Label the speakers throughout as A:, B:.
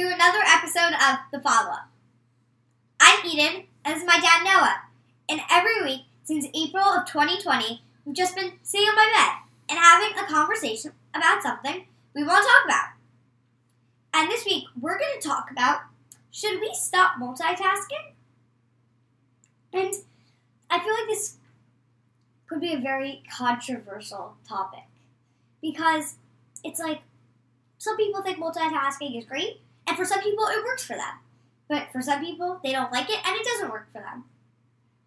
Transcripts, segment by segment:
A: to another episode of The Follow Up. I'm Eden, and this is my dad Noah. And every week since April of 2020, we've just been sitting on my bed and having a conversation about something we want to talk about. And this week, we're going to talk about should we stop multitasking? And I feel like this could be a very controversial topic because it's like some people think multitasking is great, and for some people it works for them. But for some people, they don't like it and it doesn't work for them.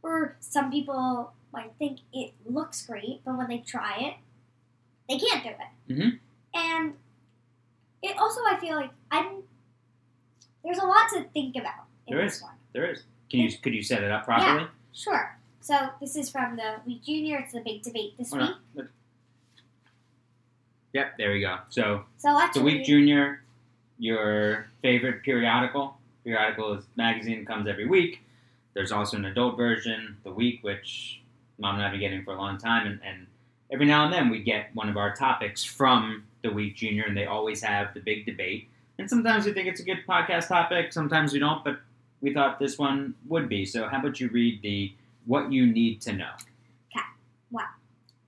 A: Or some people might think it looks great, but when they try it, they can't do it.
B: Mhm.
A: And it also, I feel like I'm. There's a lot to think about in
B: There
A: this
B: is.
A: one.
B: There is. Can you could you set it up properly?
A: Yeah, Sure. So this is from the Week Junior. It's the big debate this week.
B: Yep, there we go. So
A: So
B: the Week Junior, your favorite periodical. Periodical is magazine comes every week. There's also an adult version, The Week, which mom and I have been getting for a long time, and, and every now and then we get one of our topics from the Week Junior, and they always have the big debate. And sometimes we think it's a good podcast topic, sometimes we don't, but we thought this one would be. So how about you read the what you need to know? Okay. What?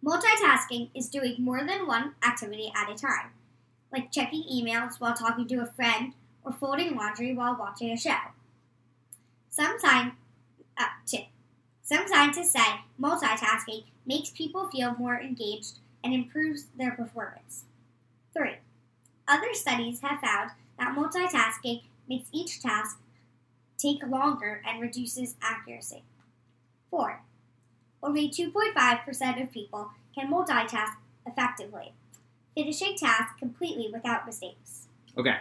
A: Multitasking is doing more than one activity at a time, like checking emails while talking to a friend or folding laundry while watching a show. Some, sci- uh. Some scientists say multitasking makes people feel more engaged and improves their performance. 3. Other studies have found that multitasking makes each task take longer and reduces accuracy. 4. Only 2.5% of people can multitask effectively, finishing task completely without mistakes.
B: Okay.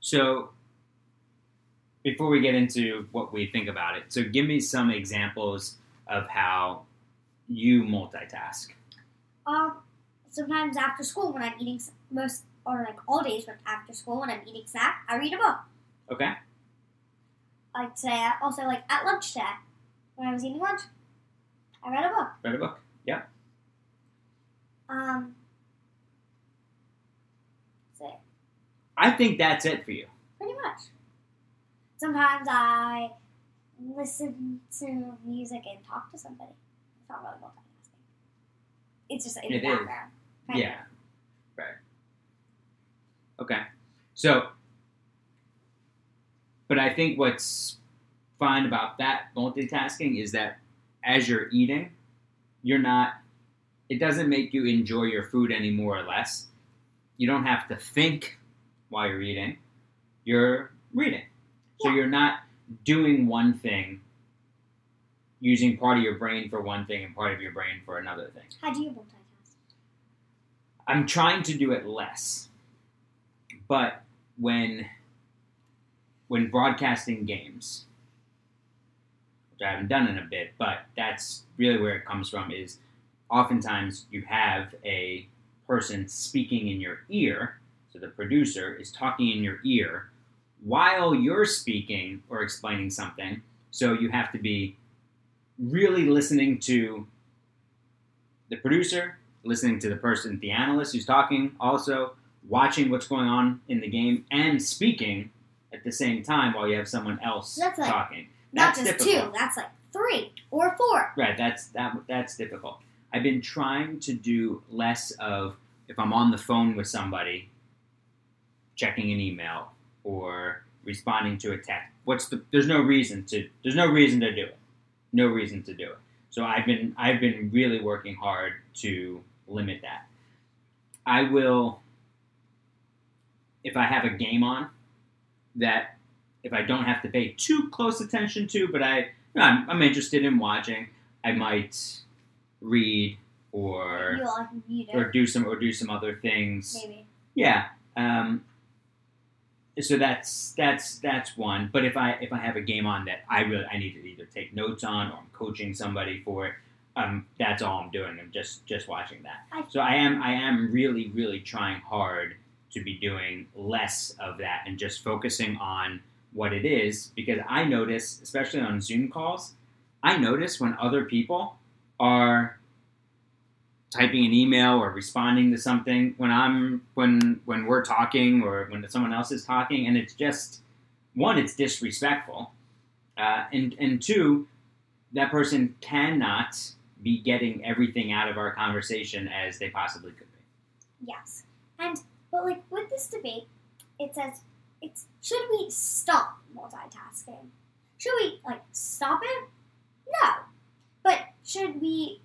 B: So before we get into what we think about it, so give me some examples of how you multitask.
A: Um, sometimes after school when I'm eating most, or like all days after school when I'm eating snack, I read a book.
B: Okay?
A: Like today, also like at lunch today, when I was eating lunch, I read a book.
B: Read a book. Yeah.
A: Um, so
B: I think that's it for you.
A: pretty much. Sometimes I listen to music and talk to somebody. It's not really multitasking. It's just in
B: It
A: the
B: is.
A: background.
B: Yeah. Right. Okay. So, but I think what's fine about that multitasking is that as you're eating, you're not, it doesn't make you enjoy your food any more or less. You don't have to think while you're eating, you're reading. So
A: Yeah.
B: you're not doing one thing, using part of your brain for one thing and part of your brain for another thing.
A: How do you multitask?
B: I'm trying to do it less. But when when broadcasting games, which I haven't done in a bit, but that's really where it comes from is oftentimes you have a person speaking in your ear, so the producer is talking in your ear while you're speaking or explaining something. So you have to be really listening to the producer, listening to the person, the analyst who's talking, also watching what's going on in the game, and speaking at the same time while you have someone else
A: That's like-
B: talking.
A: Not
B: That's
A: just
B: difficult.
A: two, that's like three or four.
B: Right, that's that that's difficult. I've been trying to do less of if I'm on the phone with somebody, checking an email or responding to a text. What's the there's no reason to there's no reason to do it. No reason to do it. So I've been I've been really working hard to limit that. I will if I have a game on that if I don't have to pay too close attention to, but I I'm, I'm interested in watching. I might read or
A: you like mute
B: or do some or do some other things.
A: maybe.
B: Yeah. Um, so that's that's that's one. But if I if I have a game on that I really I need to either take notes on or I'm coaching somebody for it, um, that's all I'm doing. I'm just just watching that. So I am I am really really trying hard to be doing less of that and just focusing on what it is because I notice, especially on Zoom calls, I notice when other people are typing an email or responding to something when I'm when when we're talking or when someone else is talking, and it's just one, it's disrespectful, uh, and and two, that person cannot be getting everything out of our conversation as they possibly could be.
A: Yes. And but like with this debate, it says it's should we stop multitasking? Should we like stop it? No. But should we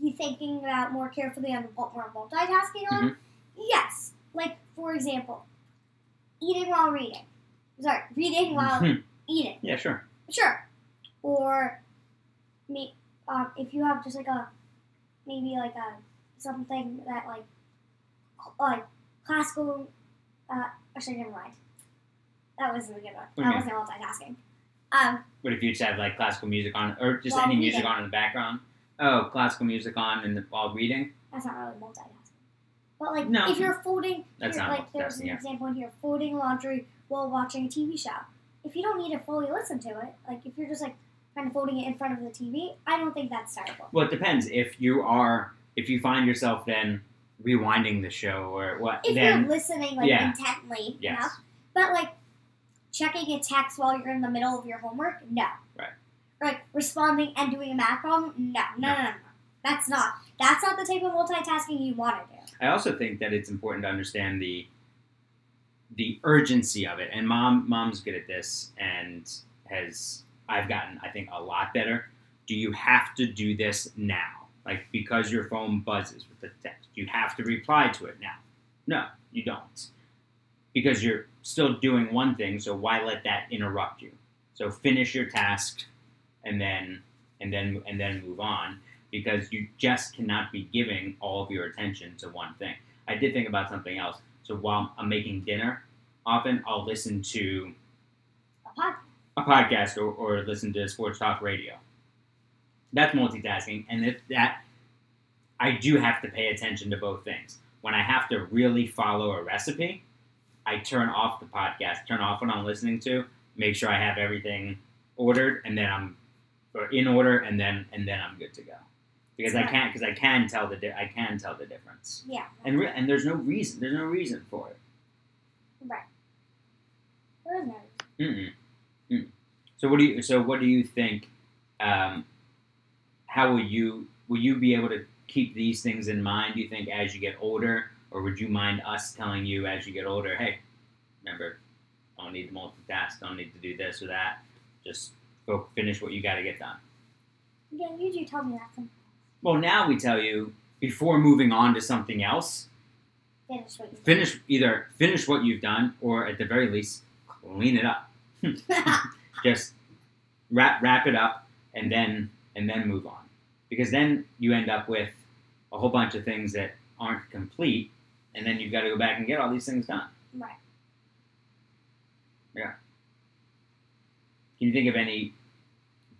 A: be thinking about more carefully on what we're multitasking on?
B: Mhm.
A: Yes. Like for example, eating while reading. Sorry, reading while
B: Hmm.
A: eating.
B: Yeah, sure.
A: Sure. Or me um, if you have just like a maybe like a something that like like classical uh actually never mind. That wasn't a good one.
B: Okay.
A: That wasn't multitasking. Um
B: What if you just have like classical music on, or just any music on in the background? Oh, classical music on and while reading.
A: that's not really multitasking. But like
B: No.
A: if you're folding
B: That's
A: here,
B: not
A: like there's an
B: yeah.
A: example in here, folding laundry while watching a TV show. If you don't need to fully listen to it, like if you're just like kind of folding it in front of the TV, I don't think that's terrible.
B: Well, it depends. If you are, if you find yourself then rewinding the show or what,
A: if
B: then
A: you're listening like
B: yeah.
A: intently
B: yes,
A: enough. But like checking a text while you're in the middle of your homework, no.
B: Right.
A: Like responding and doing a math problem, no, no, no, no, no. That's not. That's not the type of multitasking you want to do.
B: I also think that it's important to understand the the urgency of it. And mom, mom's good at this, and has I've gotten I think a lot better. Do you have to do this now? Like because your phone buzzes with the text, you have to reply to it now. No, you don't, because you're still doing one thing. So why let that interrupt you? So finish your task, and then and then and then move on because you just cannot be giving all of your attention to one thing. I did think about something else. So while I'm making dinner, often I'll listen to
A: A pod-
B: a podcast or, or listen to sports talk radio. That's multitasking, and if that I do have to pay attention to both things. When I have to really follow a recipe, I turn off the podcast, turn off what I'm listening to, make sure I have everything ordered, and then I'm or in order, and then and then I'm good to go. Because I can't, because I can tell the di- I can tell the difference,
A: yeah,
B: and re- and there's no reason, there's no reason for it.
A: right. There is no.
B: Mm-mm. Mm. So what do you? So what do you think? Um, how will you? Will you be able to keep these things in mind? Do you think as you get older, or would you mind us telling you as you get older? Hey, remember, I don't need to multitask. Don't need to do this or that. Just go finish what you got to get done.
A: Yeah, you do tell me that. Some
B: Well, now we tell you before moving on to something else.
A: finish what you
B: Finish either finish what you've done, or at the very least, clean it up. just wrap wrap it up and then and then move on because then you end up with a whole bunch of things that aren't complete and then you've got to go back and get all these things done
A: right.
B: Can you think of any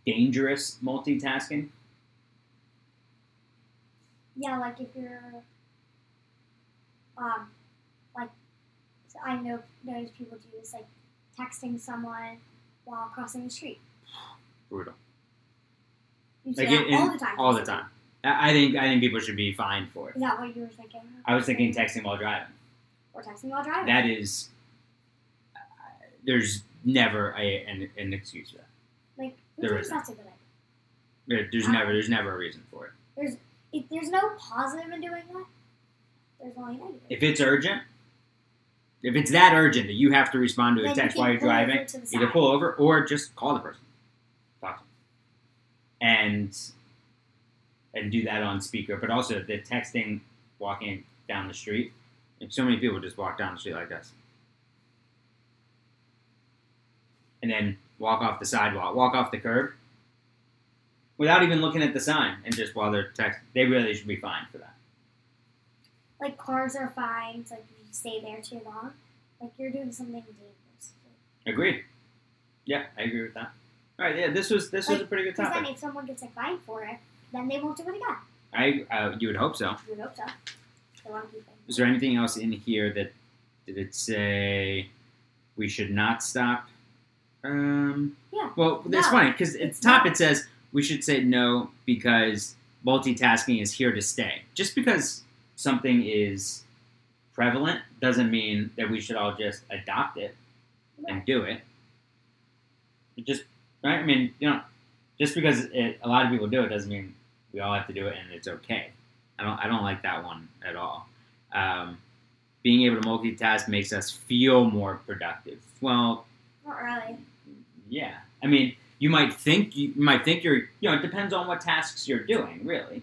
B: dangerous multitasking
A: Yeah, like if you're, um, like so I know those people do this, like texting someone while crossing the street.
B: brutal
A: You see
B: like
A: that
B: in-
A: all the time.
B: all the time I I think I think people should be fined for it
A: Is that what you were thinking?
B: I was thinking texting while driving
A: Or texting while driving.
B: that is uh, there's never a, an, an excuse for that
A: like,
B: there isn't.
A: that's a good idea?
B: There- there's never there's never a reason for it
A: If there's no positive in doing that, there's only negative.
B: if it's urgent, if it's that urgent that you have to respond to a
A: Then
B: text while you're driving, either pull over or just call the person, talk to them, and and do that on speaker. But also the texting, walking down the street. If so many people just walk down the street like this, and then walk off the sidewalk, walk off the curb, without even looking at the sign, and just while they're texting. they really should be fined for that.
A: Like cars are fine. It's like if you stay there too long, like you're doing something dangerous.
B: Agreed. Yeah, I agree with that. All right, yeah, this was this was a pretty good
A: Because then if someone gets a fine for it, then they won't do it again.
B: I uh, you would hope so.
A: You would hope so. They want to keep it.
B: Is there anything else in here that did it say we should not stop? Um,
A: Yeah.
B: Well, that's
A: No,
B: funny because at the top it says we should say no because multitasking is here to stay. Just because something is prevalent doesn't mean that we should all just adopt it and do it. It just right. I mean, you know, just because it, a lot of people do it doesn't mean we all have to do it and it's okay. I don't. I don't like that one at all. Um, being able to multitask makes us feel more productive. Well,
A: Not really.
B: Yeah. I mean, you might think you might think you're. You know, it depends on what tasks you're doing, really.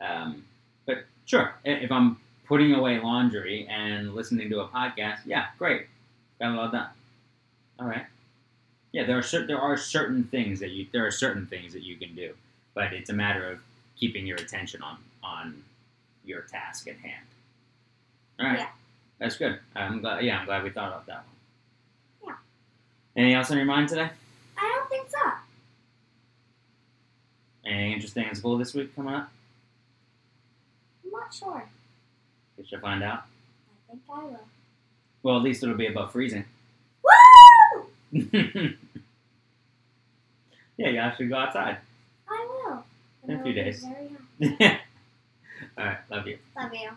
B: Um, but sure, if I'm putting away laundry and listening to a podcast, yeah, great, got it all done. All right. Yeah, there are cer- there are certain things that you there are certain things that you can do, but it's a matter of keeping your attention on on your task at hand. All right,
A: Yeah.
B: that's good. I'm glad. Yeah, I'm glad we thought about that one.
A: Yeah.
B: Anything else on your mind today?
A: I don't think so.
B: Anything interesting in school this week coming up?
A: I'm not sure.
B: We should find out.
A: I think I will.
B: Well, at least it'll be above freezing.
A: Woo!
B: yeah, you actually go outside.
A: I will.
B: In a few days. All right, love you.
A: Love you.